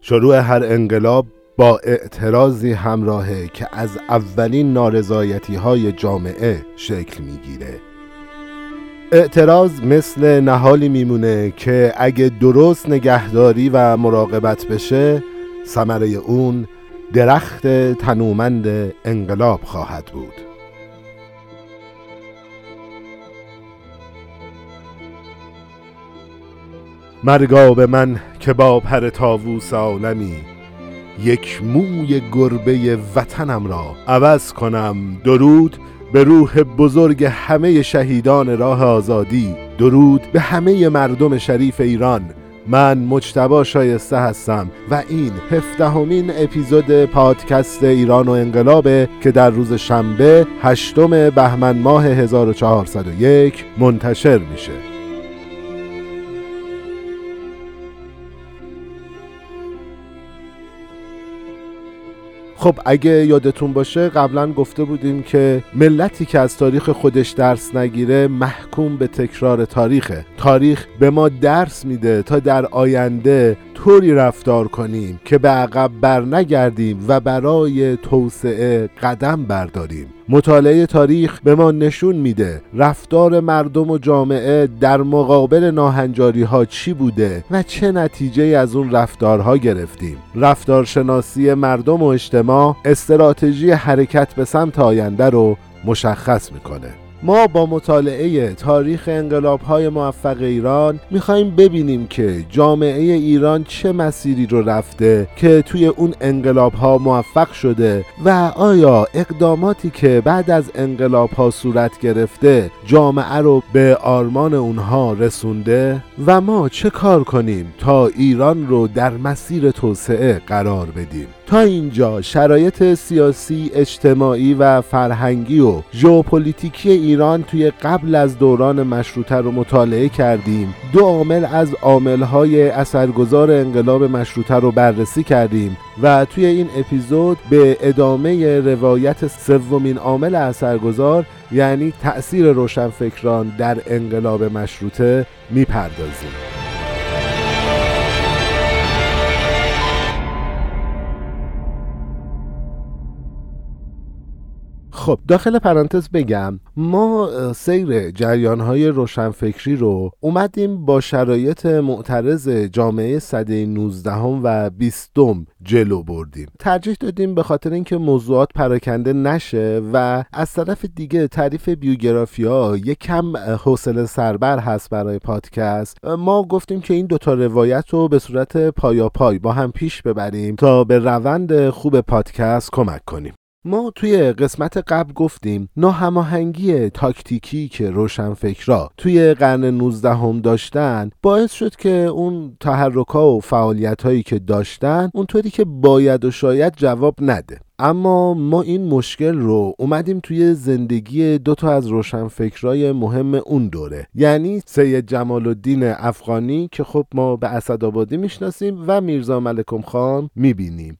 شروع هر انقلاب با اعتراضی همراهه که از اولین نارضایتی های جامعه شکل می‌گیره. اعتراض مثل نهالی میمونه که اگه درست نگهداری و مراقبت بشه ثمره اون درخت تنومند انقلاب خواهد بود. مرگا به من که با پر تاووس عالمی یک موی گربه وطنم را عوض کنم. درود به روح بزرگ همه شهیدان راه آزادی. درود به همه مردم شریف ایران. من مجتبا شایسته هستم و این هفدهمین اپیزود پادکست ایران و انقلابه که در روز شنبه هشتم بهمن ماه 1401 منتشر میشه. خب اگه یادتون باشه قبلا گفته بودیم که ملتی که از تاریخ خودش درس نگیره محکوم به تکرار تاریخه. تاریخ به ما درس میده تا در آینده طوری رفتار کنیم که به عقب بر نگردیم و برای توسعه قدم برداریم؟ مطالعه تاریخ به ما نشون میده رفتار مردم و جامعه در مقابل ناهنجاری ها چی بوده و چه نتیجه از اون رفتارها گرفتیم. رفتارشناسی مردم و اجتماع استراتژی حرکت به سمت آینده رو مشخص می‌کنه. ما با مطالعه تاریخ انقلاب های موفق ایران می‌خوایم ببینیم که جامعه ایران چه مسیری رو رفته که توی اون انقلاب ها موفق شده و آیا اقداماتی که بعد از انقلاب ها صورت گرفته جامعه رو به آرمان اونها رسونده و ما چه کار کنیم تا ایران رو در مسیر توسعه قرار بدیم؟ تا اینجا شرایط سیاسی، اجتماعی و فرهنگی و ژئوپلیتیکی ایران توی قبل از دوران مشروطه رو مطالعه کردیم. دو عامل از عاملهای اثرگذار انقلاب مشروطه رو بررسی کردیم و توی این اپیزود به ادامه روایت سومین عامل اثرگذار یعنی تأثیر روشنفکران در انقلاب مشروطه می‌پردازیم. خب داخل پرانتز بگم ما سیر جریان های روشنفکری رو اومدیم با شرایط معترض جامعه صده 19 و 20 جلو بردیم. ترجیح دادیم به خاطر اینکه موضوعات پراکنده نشه و از طرف دیگه تعریف بیوگرافی ها یک کم حوصله سربر هست برای پادکست. ما گفتیم که این دوتا روایت رو به صورت پایا پای با هم پیش ببریم تا به روند خوب پادکست کمک کنیم. ما توی قسمت قبل گفتیم ناهماهنگی تاکتیکی که روشنفکرا توی قرن 19 هم داشتن باعث شد که اون تحرکا و فعالیت هایی که داشتن اونطوری که باید و شاید جواب نده. اما ما این مشکل رو اومدیم توی زندگی دو تا از روشنفکرای مهم اون دوره. یعنی سید جمال الدین افغانی که خب ما به اسدآبادی می‌شناسیم و میرزا ملکم خان می‌بینیم.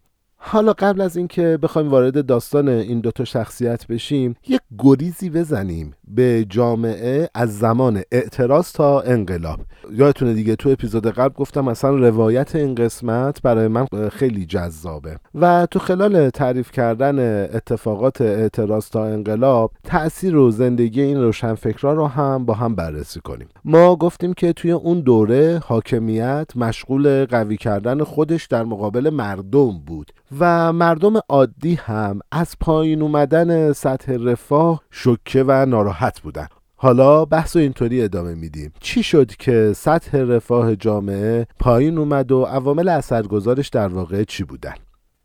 حالا قبل از اینکه بخوایم وارد داستان این دوتا شخصیت بشیم یک گریزی بزنیم به جامعه از زمان اعتراض تا انقلاب. یادتونه دیگه تو اپیزود قبل گفتم اصلا روایت این قسمت برای من خیلی جذابه و تو خلال تعریف کردن اتفاقات اعتراض تا انقلاب تاثیر و زندگی این روشنفکران رو هم با هم بررسی کنیم. ما گفتیم که توی اون دوره حاکمیت مشغول قوی کردن خودش در مقابل مردم بود و مردم عادی هم از پایین اومدن سطح رفاه شکه و ناراحت بودن. حالا بحث و اینطوری ادامه میدیم. چی شد که سطح رفاه جامعه پایین اومد و عوامل اثرگذارش در واقع چی بودن؟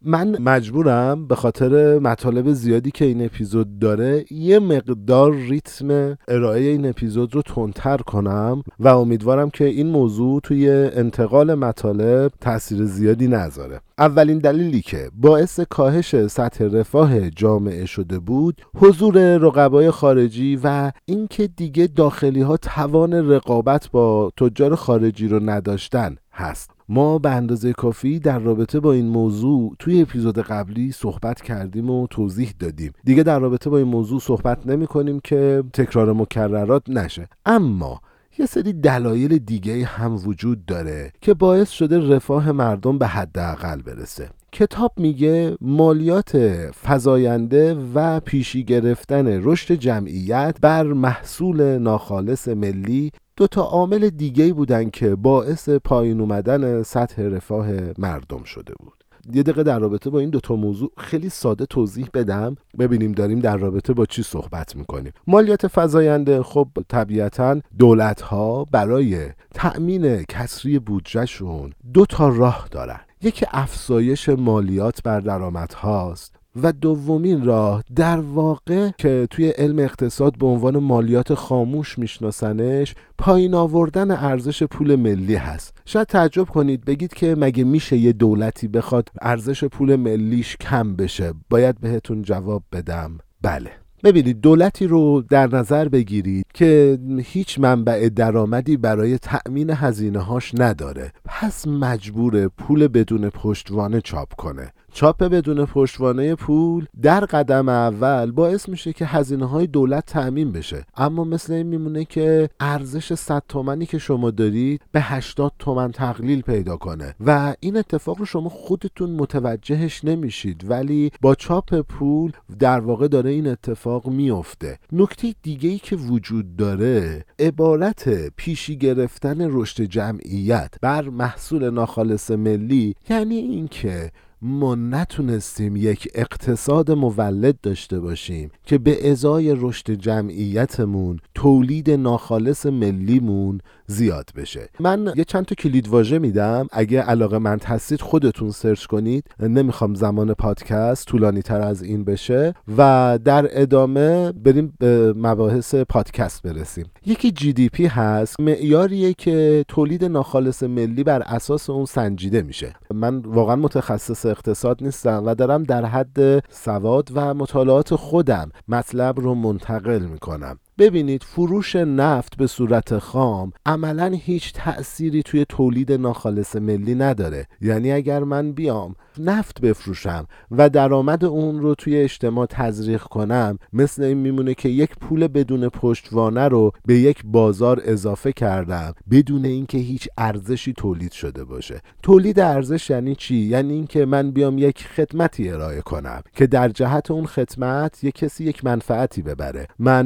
من مجبورم به خاطر مطالب زیادی که این اپیزود داره یه مقدار ریتم ارائه این اپیزود رو تندتر کنم و امیدوارم که این موضوع توی انتقال مطالب تاثیر زیادی نذاره. اولین دلیلی که باعث کاهش سطح رفاه جامعه شده بود حضور رقبای خارجی و اینکه دیگه داخلی ها توان رقابت با تجار خارجی رو نداشتن. هست. ما به اندازه کافی در رابطه با این موضوع توی اپیزود قبلی صحبت کردیم و توضیح دادیم. دیگه در رابطه با این موضوع صحبت نمی کنیم که تکرار مکررات نشه. اما یه سری دلایل دیگه هم وجود داره که باعث شده رفاه مردم به حداقل برسه. کتاب میگه مالیات فزاینده و پیشی گرفتن رشد جمعیت بر محصول ناخالص ملی دو تا عامل دیگه بودن که باعث پایین اومدن سطح رفاه مردم شده بود. یه دقیقه در رابطه با این دوتا موضوع خیلی ساده توضیح بدم. ببینیم داریم در رابطه با چی صحبت می‌کنیم. مالیات فزاینده خب طبیعتا دولت ها برای تأمین کسری بودجهشون دو تا راه دارن. یکی افزایش مالیات بر درآمد هاست و دومین راه در واقع که توی علم اقتصاد به عنوان مالیات خاموش میشناسنش پایین آوردن ارزش پول ملی هست. شاید تعجب کنید بگید که مگه میشه یه دولتی بخواد ارزش پول ملیش کم بشه. باید بهتون جواب بدم. بله. ببینید دولتی رو در نظر بگیرید که هیچ منبع درآمدی برای تأمین هزینه هاش نداره. پس مجبور پول بدون پشتوانه چاپ کنه. چاپ بدون پشتوانه پول در قدم اول باعث میشه که هزینه های دولت تأمین بشه. اما مثل این میمونه که ارزش 100 تومنی که شما دارید به 80 تومن تقلیل پیدا کنه و این اتفاق رو شما خودتون متوجهش نمیشید. ولی با چاپ پول در واقع داره این اتفاق میفته. نکته دیگه ای که وجود داره عبارت پیشی گرفتن رشد جمعیت بر محصول ناخالص ملی یعنی اینکه ما نتونستیم یک اقتصاد مولد داشته باشیم که به ازای رشد جمعیتمون تولید ناخالص ملیمون زیاد بشه. من یه چند تا کلید واژه میدم. اگه علاقه‌مند هستید خودتون search کنید. نمی‌خوام زمان پادکست طولانی تر از این بشه و در ادامه بریم به مباحث پادکست برسیم. یکی GDP هست. معیاریه که تولید ناخالص ملی بر اساس اون سنجیده میشه. من واقعا متخصص اقتصاد نیستم و دارم در حد سواد و مطالعات خودم مطلب رو منتقل می‌کنم. ببینید فروش نفت به صورت خام عملا هیچ تأثیری توی تولید ناخالص ملی نداره. یعنی اگر من بیام نفت بفروشم و درآمد اون رو توی اجتماع تزریق کنم مثل این میمونه که یک پول بدون پشتوانه رو به یک بازار اضافه کردم بدون اینکه هیچ ارزشی تولید شده باشه. تولید ارزش یعنی چی؟ یعنی اینکه من بیام یک خدمتی ارائه کنم که در جهت اون خدمت یک کسی یک منفعتی ببره. من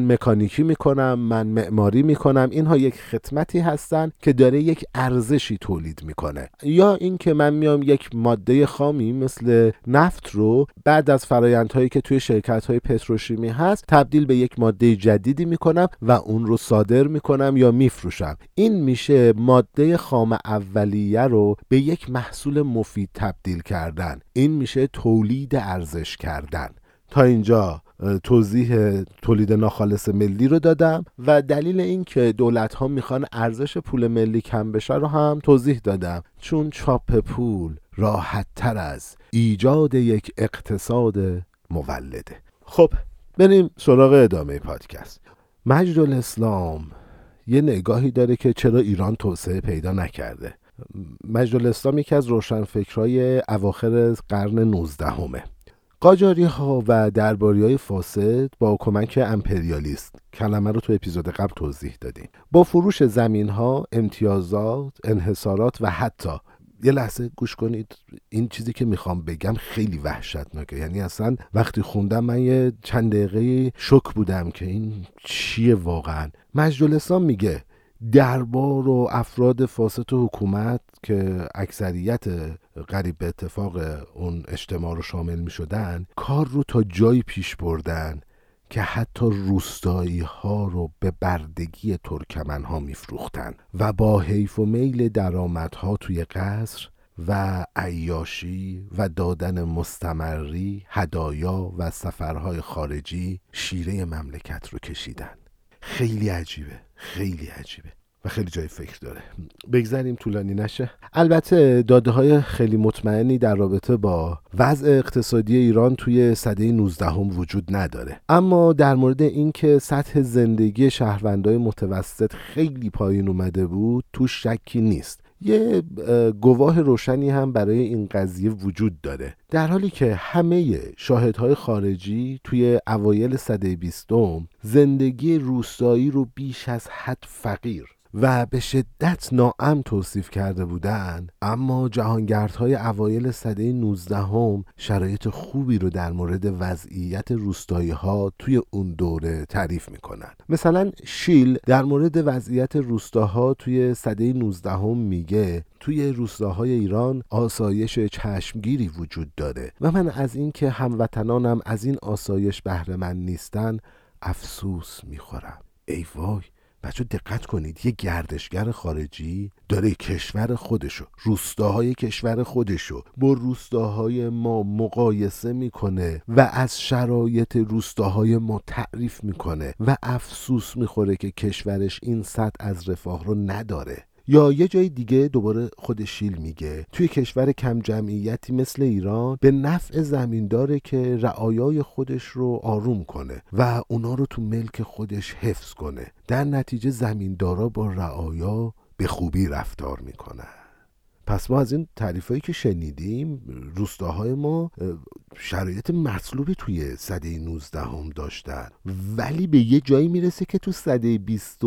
مکانیکی می‌کنم من معماری می‌کنم اینها یک خدمتی هستن که داره یک ارزشی تولید می‌کنه. یا اینکه من میام یک ماده خامی مثل نفت رو بعد از فرایندهایی که توی شرکت های پتروشیمی هست تبدیل به یک ماده جدیدی می‌کنم و اون رو صادر می‌کنم یا میفروشم. این میشه ماده خام اولیه رو به یک محصول مفید تبدیل کردن. این میشه تولید ارزش کردن. تا اینجا. توضیح تولید ناخالص ملی رو دادم و دلیل این که دولت ها می‌خوان ارزش پول ملی کم بشه رو هم توضیح دادم. چون چاپ پول راحت تر از ایجاد یک اقتصاد مولده. خب بریم سراغ ادامه پادکست. مجد الاسلام یه نگاهی داره که چرا ایران توسعه پیدا نکرده. مجد الاسلام یکی از روشنفکرهای اواخر قرن 19 همه قاجاری ها و درباری های فاسد با کمک امپریالیست کلمه رو تو اپیزود قبل توضیح دادیم. با فروش زمین ها امتیازات انحصارات و حتی یه لحظه گوش کنید این چیزی که می‌خوام بگم خیلی وحشتناکه. یعنی اصلا وقتی خوندم من یه چند دقیقه شک بودم که این چیه واقعا. مجد میگه دربار و افراد فاسد حکومت که اکثریت قریب به اتفاق اون اجتماع رو شامل می شدن کار رو تا جایی پیش بردن که حتی روستایی ها رو به بردگی ترکمن ها می فروختن و با حیف و میل ها توی قصر و عیاشی و دادن مستمری هدایا و سفرهای خارجی شیره مملکت رو کشیدن. خیلی عجیبه خیلی عجیبه و خیلی جای فکر داره. بگذاریم طولانی نشه. البته داده های خیلی مطمئنی در رابطه با وضع اقتصادی ایران توی سده 19 هم وجود نداره. اما در مورد اینکه سطح زندگی شهروندای متوسط خیلی پایین اومده بود تو شکی نیست. یه گواه روشنی هم برای این قضیه وجود داره. در حالی که همه شاهدهای خارجی توی اوایل سده بیستم زندگی روستایی رو بیش از حد فقیر. و به شدت ناام توصیف کرده بودند اما جهانگردهای اوایل سده 19 هم شرایط خوبی رو در مورد وضعیت روستایی ها توی اون دوره تعریف می‌کنن. مثلا شیل در مورد وضعیت روستاها توی سده 19 هم میگه توی روستاهای ایران آسایش چشمگیری وجود داره و من از اینکه هموطنانم از این آسایش بهره من نیستن افسوس می‌خورم. ای وای! بچه دقت کنید یه گردشگر خارجی داره کشور خودشو روستاهای کشور خودشو با روستاهای ما مقایسه می‌کنه و از شرایط روستاهای ما تعریف می‌کنه و افسوس می‌خوره که کشورش این سطح از رفاه رو نداره. یا یه جای دیگه دوباره خود شیل میگه. توی کشور کم جمعیتی مثل ایران به نفع زمین داره که رعایای خودش رو آروم کنه و اونا رو تو ملک خودش حفظ کنه. در نتیجه زمیندارا با رعایا به خوبی رفتار می‌کنن. پس ما از این تعریفایی که شنیدیم روستاهای ما شرایط مطلوبی توی سده 19 هم داشتن. ولی به یه جایی می‌رسه که تو سده 20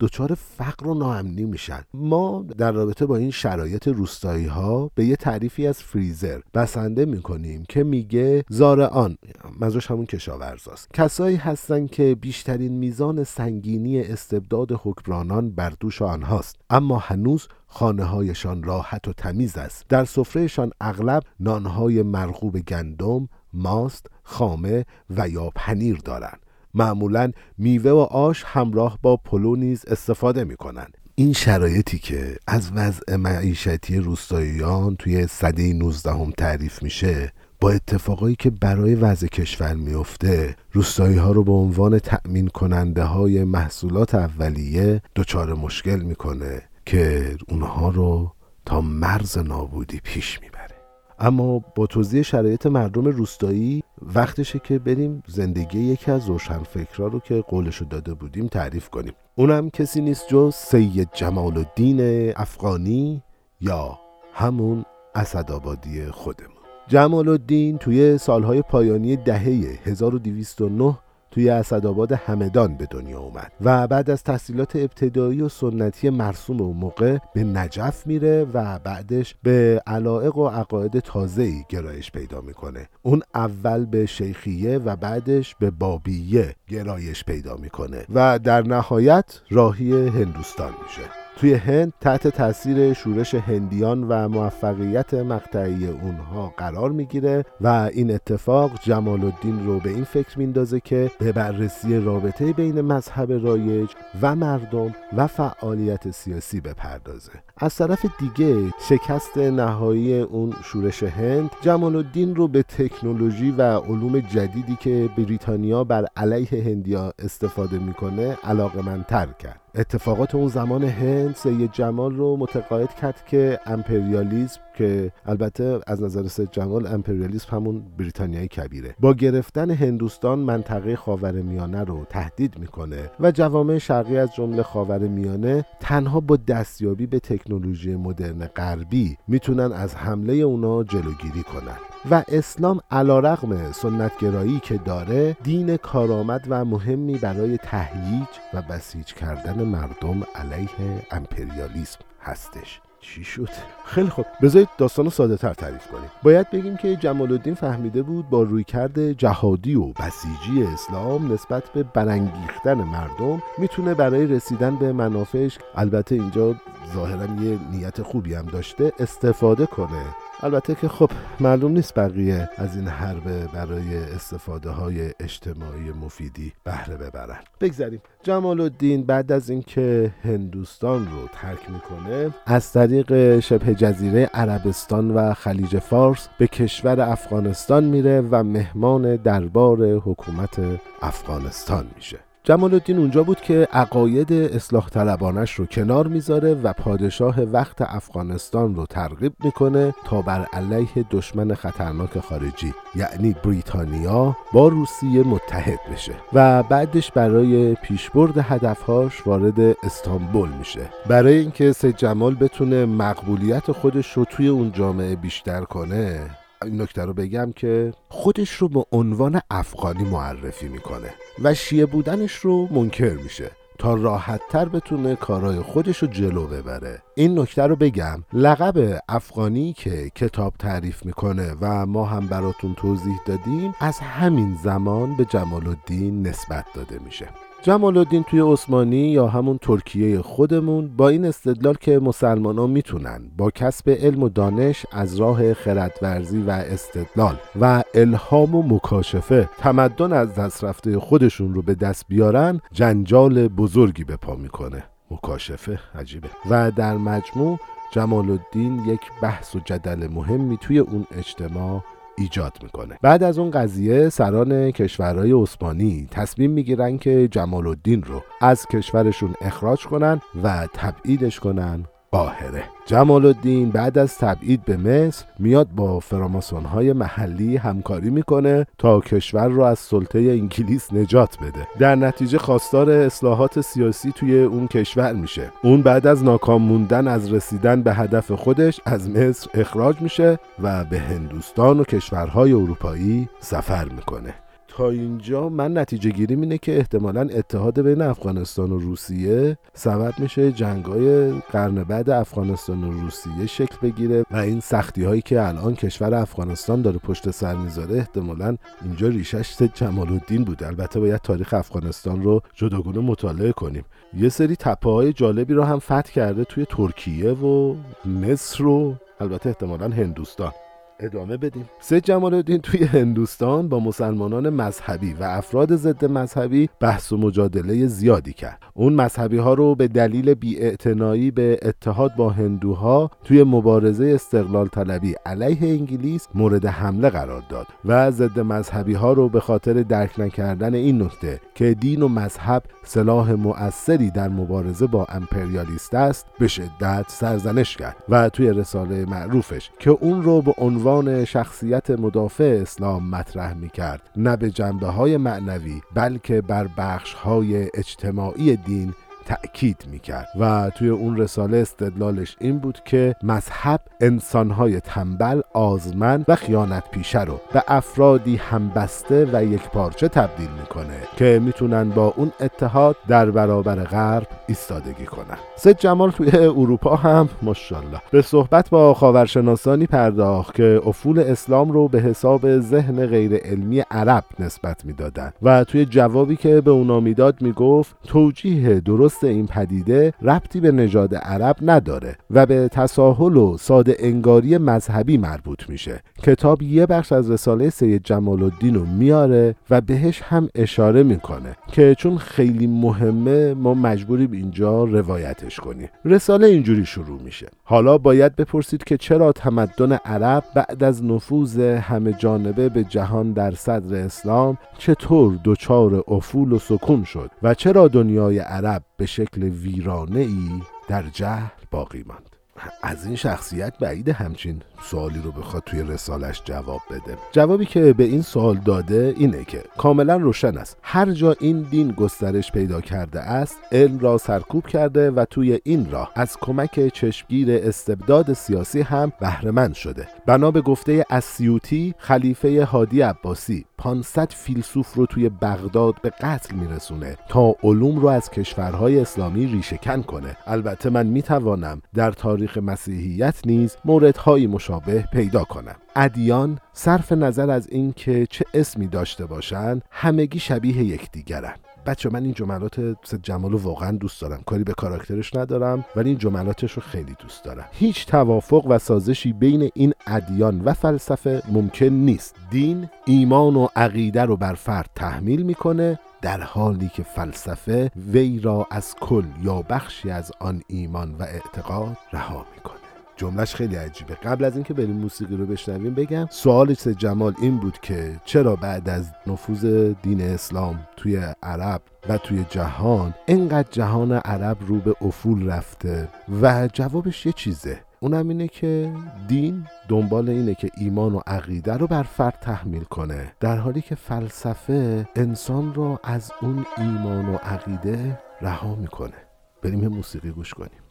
دچار فقر و ناامنی میشن. ما در رابطه با این شرایط روستایی ها به یه تعریفی از فریزر بسنده می‌کنیم که میگه زارعان منظورش همون کشاورزاست. کسایی هستن که بیشترین میزان سنگینی استبداد حکمرانان بر دوش آنهاست. اما هنوز خانه هایشان راحت و تمیز است. در سفرهشان اغلب نانهای مرغوب گندم ماست خامه و یا پنیر دارند. معمولا میوه و آش همراه با پلو نیز استفاده می کنند این شرایطی که از وضع معیشتی روستاییان توی سده 19 هم تعریف میشه با اتفاقایی که برای وضع کشور میفته روستایی ها رو به عنوان تأمین کننده های محصولات اولیه دچار مشکل می‌کنه. که اونها رو تا مرز نابودی پیش می‌بره. اما با توضیح شرایط مردم روستایی وقتشه که بریم زندگی یکی از روشنفکرا رو که قولشو داده بودیم تعریف کنیم. اونم کسی نیست جز سید جمال الدین افغانی یا همون اسدآبادی خودمون. جمال الدین توی سالهای پایانی دهه 1209 توی اسدآباد همدان به دنیا اومد و بعد از تحصیلات ابتدایی و سنتی مرسوم و موقع به نجف میره و بعدش به علائق و عقاید تازه‌ای گرایش پیدا می‌کنه. اون اول به شیخیه و بعدش به بابیه گرایش پیدا می‌کنه و در نهایت راهی هندوستان میشه. توی هند تحت تاثیر شورش هندیان و موفقیت مقطعی اونها قرار می‌گیره و این اتفاق جمال الدین رو به این فکر میندازه که به بررسی رابطه بین مذهب رایج و مردم و فعالیت سیاسی بپردازه. از طرف دیگه شکست نهایی اون شورش هند جمال الدین رو به تکنولوژی و علوم جدیدی که بریتانیا بر علیه هندیا استفاده می‌کنه علاقه کرد. اتفاقات اون زمان هند سید جمال رو متقاعد کرد که امپریالیزم که البته از نظر سید جمال امپریالیسم همون بریتانیای کبیره. با گرفتن هندوستان منطقه خاورمیانه رو تهدید می‌کنه و جوامع شرقی از جمله خاورمیانه تنها با دستیابی به تکنولوژی مدرن غربی می‌تونن از حمله اونا جلوگیری کنن. و اسلام علا رقم سنتگرایی که داره دین کارآمد و مهمی برای تهییج و بسیج کردن مردم علیه امپریالیسم هستش. چی شد؟ خیلی خوب. بذارید داستان ساده تر تعریف کنیم. باید بگیم که جمال الدین فهمیده بود با رویکرد جهادی و بسیجی اسلام نسبت به برانگیختن مردم می‌تونه برای رسیدن به منافعش البته اینجا ظاهرا یه نیت خوبی هم داشته استفاده کنه. البته که خب معلوم نیست بقیه از این حربه برای استفاده های اجتماعی مفیدی بهره ببرن. بگذاریم جمال الدین بعد از اینکه هندوستان رو ترک می‌کنه از طریق شبه جزیره عربستان و خلیج فارس به کشور افغانستان میره و مهمان دربار حکومت افغانستان میشه. جمال الدین اونجا بود که عقاید اصلاح طلبانش رو کنار می‌ذاره و پادشاه وقت افغانستان رو ترغیب می‌کنه تا بر علیه دشمن خطرناک خارجی یعنی بریتانیا با روسیه متحد بشه و بعدش برای پیشبرد هدفهاش وارد استانبول میشه. برای اینکه سید جمال بتونه مقبولیت خودش رو توی اون جامعه بیشتر کنه این نکته رو بگم که خودش رو به عنوان افغانی معرفی می‌کنه و شیعه بودنش رو منکر میشه تا راحت تر بتونه کارهای خودش رو جلو ببره. این نکته رو بگم لقب افغانی که کتاب تعریف می‌کنه و ما هم براتون توضیح دادیم از همین زمان به جمال الدین نسبت داده میشه. جمال الدین توی عثمانی یا همون ترکیه خودمون با این استدلال که مسلمان ها می‌تونن با کسب علم و دانش از راه خردورزی و استدلال و الهام و مکاشفه تمدن از دست رفته خودشون رو به دست بیارن جنجال بزرگی به پا می‌کنه. مکاشفه عجیبه. و در مجموع جمال الدین یک بحث و جدل مهمی توی اون اجتماع ایجاد می‌کنه. بعد از اون قضیه سران کشورهای عثمانی تصمیم می‌گیرن که جمال الدین رو از کشورشون اخراج کنن و تبعیدش کنن. قاهره جمال الدین بعد از تبعید به مصر میاد با فراماسون های محلی همکاری می‌کنه تا کشور رو از سلطه انگلیس نجات بده. در نتیجه خواستار اصلاحات سیاسی توی اون کشور میشه. اون بعد از ناکام موندن از رسیدن به هدف خودش از مصر اخراج میشه و به هندوستان و کشورهای اروپایی سفر می‌کنه. تا اینجا من نتیجه گیریم اینه که احتمالا اتحاد بین افغانستان و روسیه سبب میشه جنگای قرن بعد افغانستان و روسیه شکل بگیره و این سختی هایی که الان کشور افغانستان داره پشت سر می‌ذاره احتمالا اینجا ریشش جمال الدین بوده. البته باید تاریخ افغانستان رو جداگونه مطالعه کنیم. یه سری تپه های جالبی رو هم فتح کرده توی ترکیه و مصر و البته احتمالا هندوستان. ادامه بدیم. سید جمال الدین توی هندوستان با مسلمانان مذهبی و افراد ضد مذهبی بحث و مجادله زیادی کرد. اون مذهبی ها رو به دلیل بیاعتنایی به اتحاد با هندوها توی مبارزه استقلال طلبی علیه انگلیس مورد حمله قرار داد و ضد مذهبی ها رو به خاطر درک نکردن این نکته که دین و مذهب سلاح مؤثری در مبارزه با امپریالیست است به شدت سرزنش کرد و توی رساله معروفش که اون رو به عنوان شخصیت مدافع اسلام مطرح می کرد نه به جنبه های معنوی بلکه بر بخش های اجتماعی دین تأکید می‌کرد و توی اون رساله استدلالش این بود که مذهب انسانهای تنبل آزمن و خیانت پیشه رو به افرادی همبسته و یک پارچه تبدیل می‌کنه که می‌تونن با اون اتحاد در برابر غرب ایستادگی کنن. سید جمال توی اروپا هم ماشاءالله. به صحبت با خاورشناسانی پرداخت که افول اسلام رو به حساب ذهن غیر علمی عرب نسبت می‌دادن و توی جوابی که به اونا می‌داد می‌گفت توجیه درست این پدیده ربطی به نژاد عرب نداره و به تساهل و ساده انگاری مذهبی مربوط میشه. کتاب یه بخش از رساله سید جمال الدین رو میاره و بهش هم اشاره می‌کنه که چون خیلی مهمه ما مجبوریم اینجا روایتش کنیم. رساله اینجوری شروع میشه. حالا باید بپرسید که چرا تمدن عرب بعد از نفوذ همه جانبه به جهان در صدر اسلام چطور دچار افول و سکون شد و چرا دنیای عرب به شکل ویرانه ای در جهل باقی ماند. از این شخصیت بعید همچین سوالی رو بخواد توی رسالش جواب بده. جوابی که به این سوال داده اینه که کاملا روشن است. هر جا این دین گسترش پیدا کرده است علم را سرکوب کرده و توی این راه از کمک چشمگیر استبداد سیاسی هم بهرهمند شده. بنا به گفته اسیوتی خلیفه هادی عباسی 500 فیلسوف رو توی بغداد به قتل میرسونه تا علوم رو از کشورهای اسلامی ریشهکن کنه. البته من می‌توانم در تاریخ مسیحیت نیز موردهایی مشابه پیدا کنم ادیان صرف نظر از اینکه چه اسمی داشته باشند همگی شبیه یکدیگرن بچه من این جملات جمال رو واقعا دوست دارم. کاری به کاراکترش ندارم ولی این جملاتش رو خیلی دوست دارم. هیچ توافق و سازشی بین این ادیان و فلسفه ممکن نیست. دین ایمان و عقیده رو بر فرد تحمیل می‌کنه در حالی که فلسفه وی را از کل یا بخشی از آن ایمان و اعتقاد رها می‌کنه. جملش خیلی عجیبه. قبل از اینکه بریم موسیقی رو بشنویم بگم سوال جمال این بود که چرا بعد از نفوذ دین اسلام توی عرب و توی جهان اینقدر جهان عرب رو به افول رفته؟ و جوابش یه چیزه. اونم اینه که دین دنبال اینه که ایمان و عقیده رو بر فرد تحمیل کنه. در حالی که فلسفه انسان رو از اون ایمان و عقیده رها می‌کنه. بریم موسیقی گوش کنیم.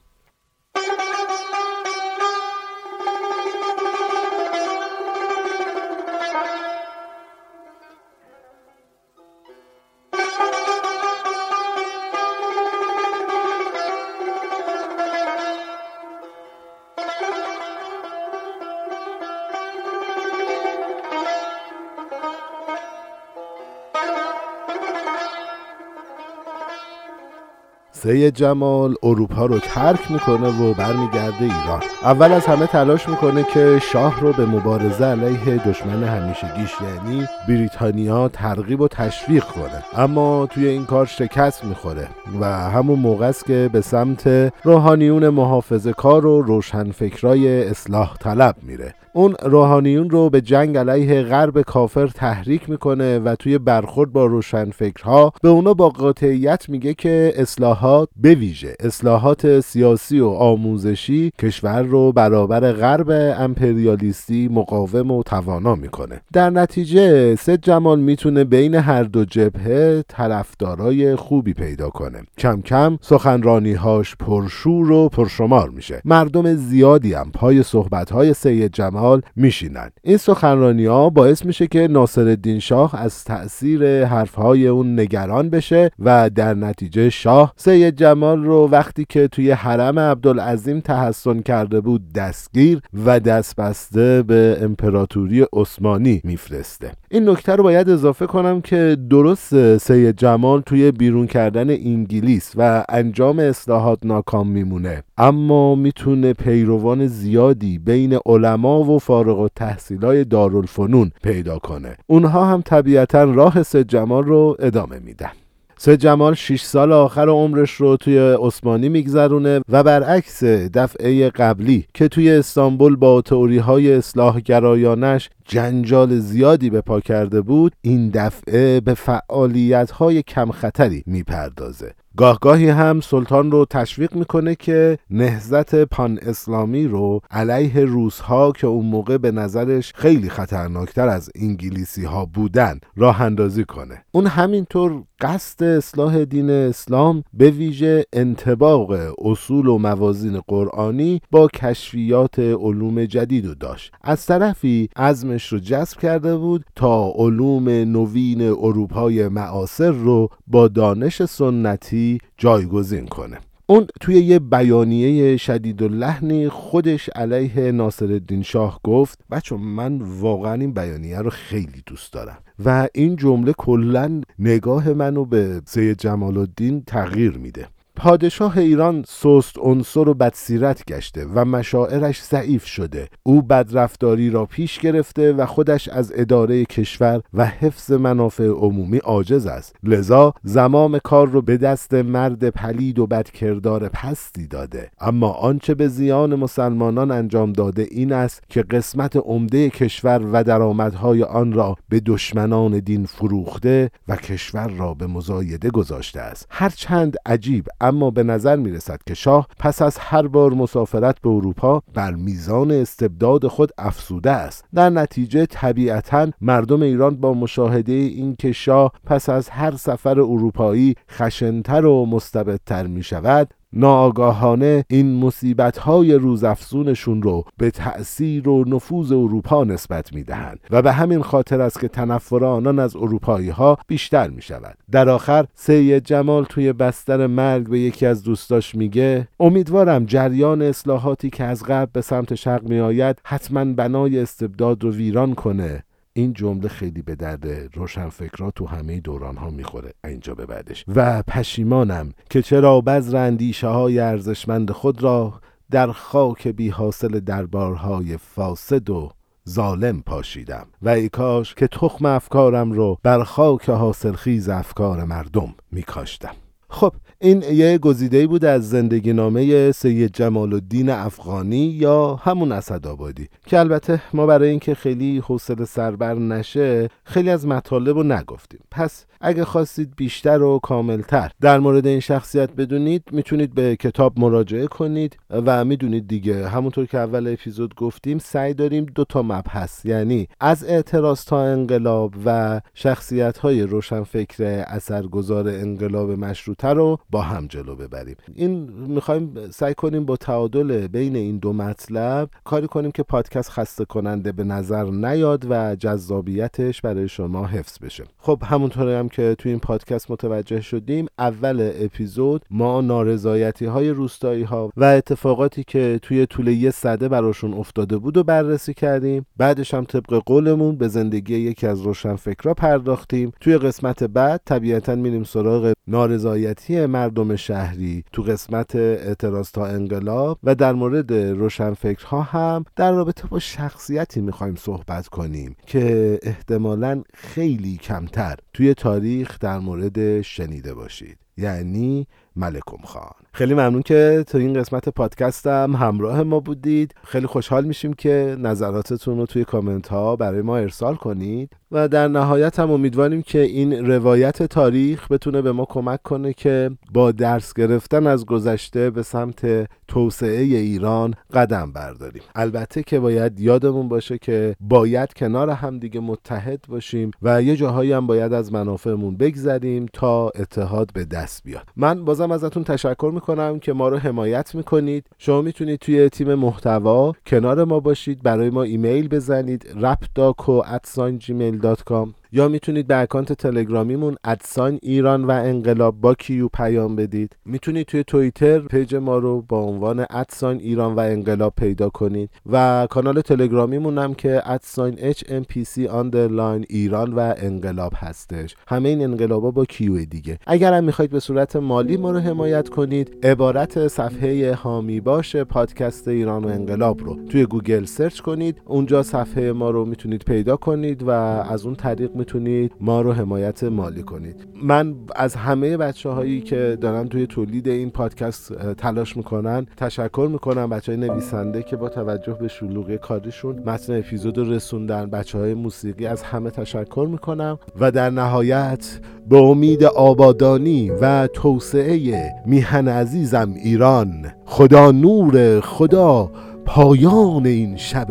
سید جمال اروپا رو ترک می‌کنه و برمیگرده ایران. اول از همه تلاش می‌کنه که شاه رو به مبارزه علیه دشمن همیشگیش یعنی بریتانیا ترغیب و تشویق کنه. اما توی این کار شکست می‌خوره و همون موقع است که به سمت روحانیون محافظه کار و روشنفکرای اصلاح طلب میره. اون روحانیون رو به جنگ علیه غرب کافر تحریک می‌کنه و توی برخورد با روشنفکرها به اونا با قاطعیت میگه که اصلاحات به اصلاحات سیاسی و آموزشی کشور رو برابر غرب امپریالیستی مقاوم و توانا می‌کنه. در نتیجه سید جمال می‌تونه بین هر دو جبهه طرفدارای خوبی پیدا کنه. کم کم سخنرانیهاش پرشور و پرشمار میشه. مردم زیادی هم پای صحبتهای سید جمال میشینن. این سخنرانی ها باعث میشه که ناصر شاه از تأثیر حرفهای اون نگران بشه و در نتیجه شاه سید جمال رو وقتی که توی حرم عبدالعظیم تحسن کرده بود دستگیر و دست بسته به امپراتوری عثمانی میفرسته. این نکته رو باید اضافه کنم که درست سید جمال توی بیرون کردن انگلیس و انجام اصلاحات ناکام میمونه. اما می‌تونه پیروان زیادی بین علما و فارغ و تحصیلای دارالفنون پیدا کنه. اونها هم طبیعتا راه سید جمال رو ادامه میدن. سه جمال 6 سال آخر عمرش رو توی عثمانی میگذرونه و برعکس دفعه قبلی که توی استانبول با تئوری های اصلاح گرایانش جنجال زیادی به پا کرده بود این دفعه به فعالیت های کم خطری می‌پردازه. گاهگاهی هم سلطان رو تشویق می‌کنه که نهزت پان اسلامی رو علیه روس ها که اون موقع به نظرش خیلی خطرناکتر از انگلیسی ها بودن راه اندازی کنه. اون همینطور قصد اصلاح دین اسلام به ویژه انتباق اصول و موازین قرآنی با کشفیات علوم جدید رو داشت. از طرفی عزمش رو جذب کرده بود تا علوم نوین اروپای معاصر رو با دانش سنتی جایگزین کنه. اون توی یه بیانیه شدید و لحنی خودش علیه ناصر الدین شاه گفت بچه من واقعا این بیانیه رو خیلی دوست دارم و این جمله کلا نگاه منو به سید جمال الدین تغییر میده. پادشاه ایران سست عنصر و بدسیرت گشته و مشاعرش ضعیف شده. او بدرفتاری را پیش گرفته و خودش از اداره کشور و حفظ منافع عمومی عاجز است. لذا زمام کار رو به دست مرد پلید و بدکردار پستی داده. اما آنچه به زیان مسلمانان انجام داده این است که قسمت عمده کشور و درآمدهای آن را به دشمنان دین فروخته و کشور را به مزایده گذاشته است. هرچند عجیب اما به نظر می رسد که شاه پس از هر بار مسافرت به اروپا بر میزان استبداد خود افسوده است. در نتیجه طبیعتا مردم ایران با مشاهده این که شاه پس از هر سفر اروپایی خشنتر و مستبدتر می شود ناآگاهانه این مصیبت های روزافزونشون رو به تأثیر و نفوذ اروپا نسبت می‌دهند و به همین خاطر است که تنفر آنان از اروپایی ها بیشتر می شود در آخر سید جمال توی بستر مرگ به یکی از دوستاش میگه امیدوارم جریان اصلاحاتی که از غرب به سمت شرق می آید حتما بنای استبداد رو ویران کنه این جمله خیلی به درد روشنفکرا تو همه دوران ها می‌خوره اینجا به بعدش. و پشیمانم که چرا بذر اندیشه های ارزشمند خود را در خاک بی حاصل دربارهای فاسد و ظالم پاشیدم. و ای کاش که تخم افکارم رو بر خاک حاصلخیز افکار مردم میکاشتم. خب این یه گزیده بود از زندگی نامه سید جمال الدین افغانی یا همون اسدآبادی که البته ما برای اینکه خیلی حوصله سربر نشه خیلی از مطالب رو نگفتیم. پس اگه خواستید بیشتر و کاملتر در مورد این شخصیت بدونید می‌تونید به کتاب مراجعه کنید و می‌دونید دیگه. همونطور که اول اپیزود گفتیم سعی داریم دو تا مبحث یعنی از اعتراض تا انقلاب و شخصیت های روشنفکر اثرگذار انقلاب مشروطه رو با هم جلو ببریم. این می‌خوایم سعی کنیم با تعادل بین این دو مطلب کاری کنیم که پادکست خسته کننده به نظر نیاد و جذابیتش برای شما حفظ بشه. خب همونطور هم که توی این پادکست متوجه شدیم اول اپیزود ما نارضایتی های روستایی ها و اتفاقاتی که توی طول یه صده براشون افتاده بود و بررسی کردیم. بعدش هم طبق قولمون به زندگی یکی از روشنفکرا پرداختیم. توی قسمت بعد طبیعتا میریم سراغ نارضایتی مردم شهری تو قسمت اعتراض تا انقلاب و در مورد روشنفکرها هم در رابطه با شخصیتی می‌خوایم صحبت کنیم که احتمالا خیلی کمتر توی تاریخ در مورد شنیده باشید. یعنی ملکم خان. خیلی ممنون که تو این قسمت پادکستم همراه ما بودید. خیلی خوشحال میشیم که نظراتتون رو توی کامنت ها برای ما ارسال کنید. و در نهایت هم امیدواریم که این روایت تاریخ بتونه به ما کمک کنه که با درس گرفتن از گذشته به سمت توسعه ایران قدم برداریم. البته که باید یادمون باشه که باید کنار هم دیگه متحد باشیم و یه جاهایی هم باید از منافعمون بگذریم تا اتحاد به دست بیاد. من بازم ازتون تشکر می‌کنم که ما رو حمایت می‌کنید. شما می‌تونید توی تیم محتوا کنار ما باشید. برای ما ایمیل بزنید. rapdaco@gmail.com یا می‌تونید به اکانت تلگرامیمون ادسان ایران و انقلاب با کیو پیام بدید. می‌تونید توی توییتر پیج ما رو با عنوان ادسان ایران و انقلاب پیدا کنید و کانال تلگرامیمون هم که ادسان HMPC آندرلاین ایران و انقلاب هستش. همه این انقلابا با کیو دیگه. اگر هم می‌خواید به صورت مالی ما رو حمایت کنید عبارت صفحه حامی باشه پادکست ایران و انقلاب رو. توی گوگل search کنید اونجا صفحه ما رو می‌تونید پیدا کنید و از اون طریق می‌تونید ما رو حمایت مالی کنید. من از همه بچه هایی که دارن توی تولید این پادکست تلاش می‌کنن تشکر می‌کنم بچه های نویسنده که با توجه به شلوغی کارشون متن اپیزود رو رسوندن. بچه های موسیقی از همه تشکر می‌کنم و در نهایت به امید آبادانی و توسعه میهن عزیزم ایران خدا نور خدا پایان این شب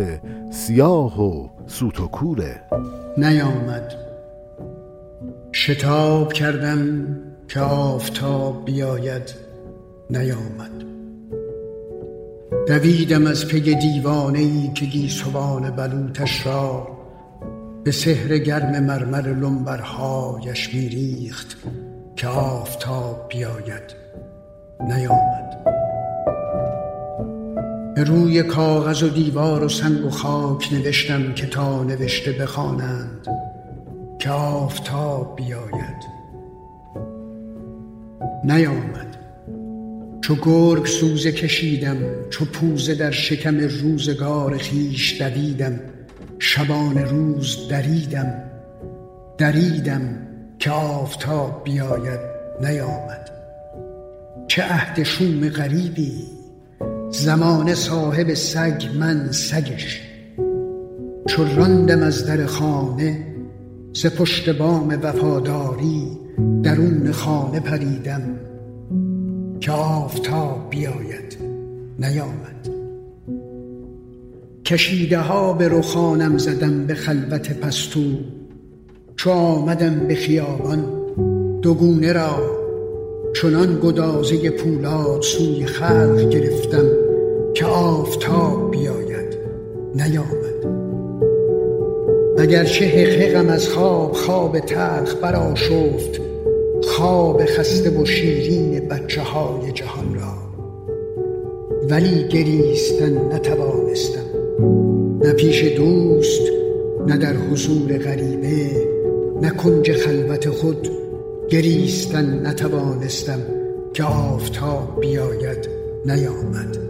سیاه و سوت و کوره. نیامد. شتاب کردم که آفتاب بیاید نیامد. دویدم از پی دیوانه ای که گیسوان بلوتش را به سحر گرم مرمر لنبرهایش میریخت که آفتاب بیاید نیامد. به روی کاغذ و دیوار و سنگ و خاک نوشتم که تا نوشته بخوانند. که آفتاب بیاید. نیامد. چو گرگ سوزه کشیدم چو پوزه در شکم روزگار خیش دویدم شبان روز دریدم. دریدم که آفتاب بیاید نیامد. چه عهد شوم غریبی. زمان صاحب سگ من سگش. چو راندم از در خانه ز پشت بام وفاداری درون خانه پریدم که آفتاب بیاید نیامد. کشیده ها به رخانم زدم به خلوت پستو چو آمدم به خیابان دوگونه را چنان گدازه پولاد سوی خلق گرفتم که آفتاب بیاید نیامد. اگرچه حقحقم از خواب خواب تلخ برآشفت خواب خسته و شیرین بچه های جهان را. ولی گریستن نتوانستم نه پیش دوست نه در حضور غریبه نه کنج خلوت خود گریستن نتوانستم که آفتاب بیاید نیامد.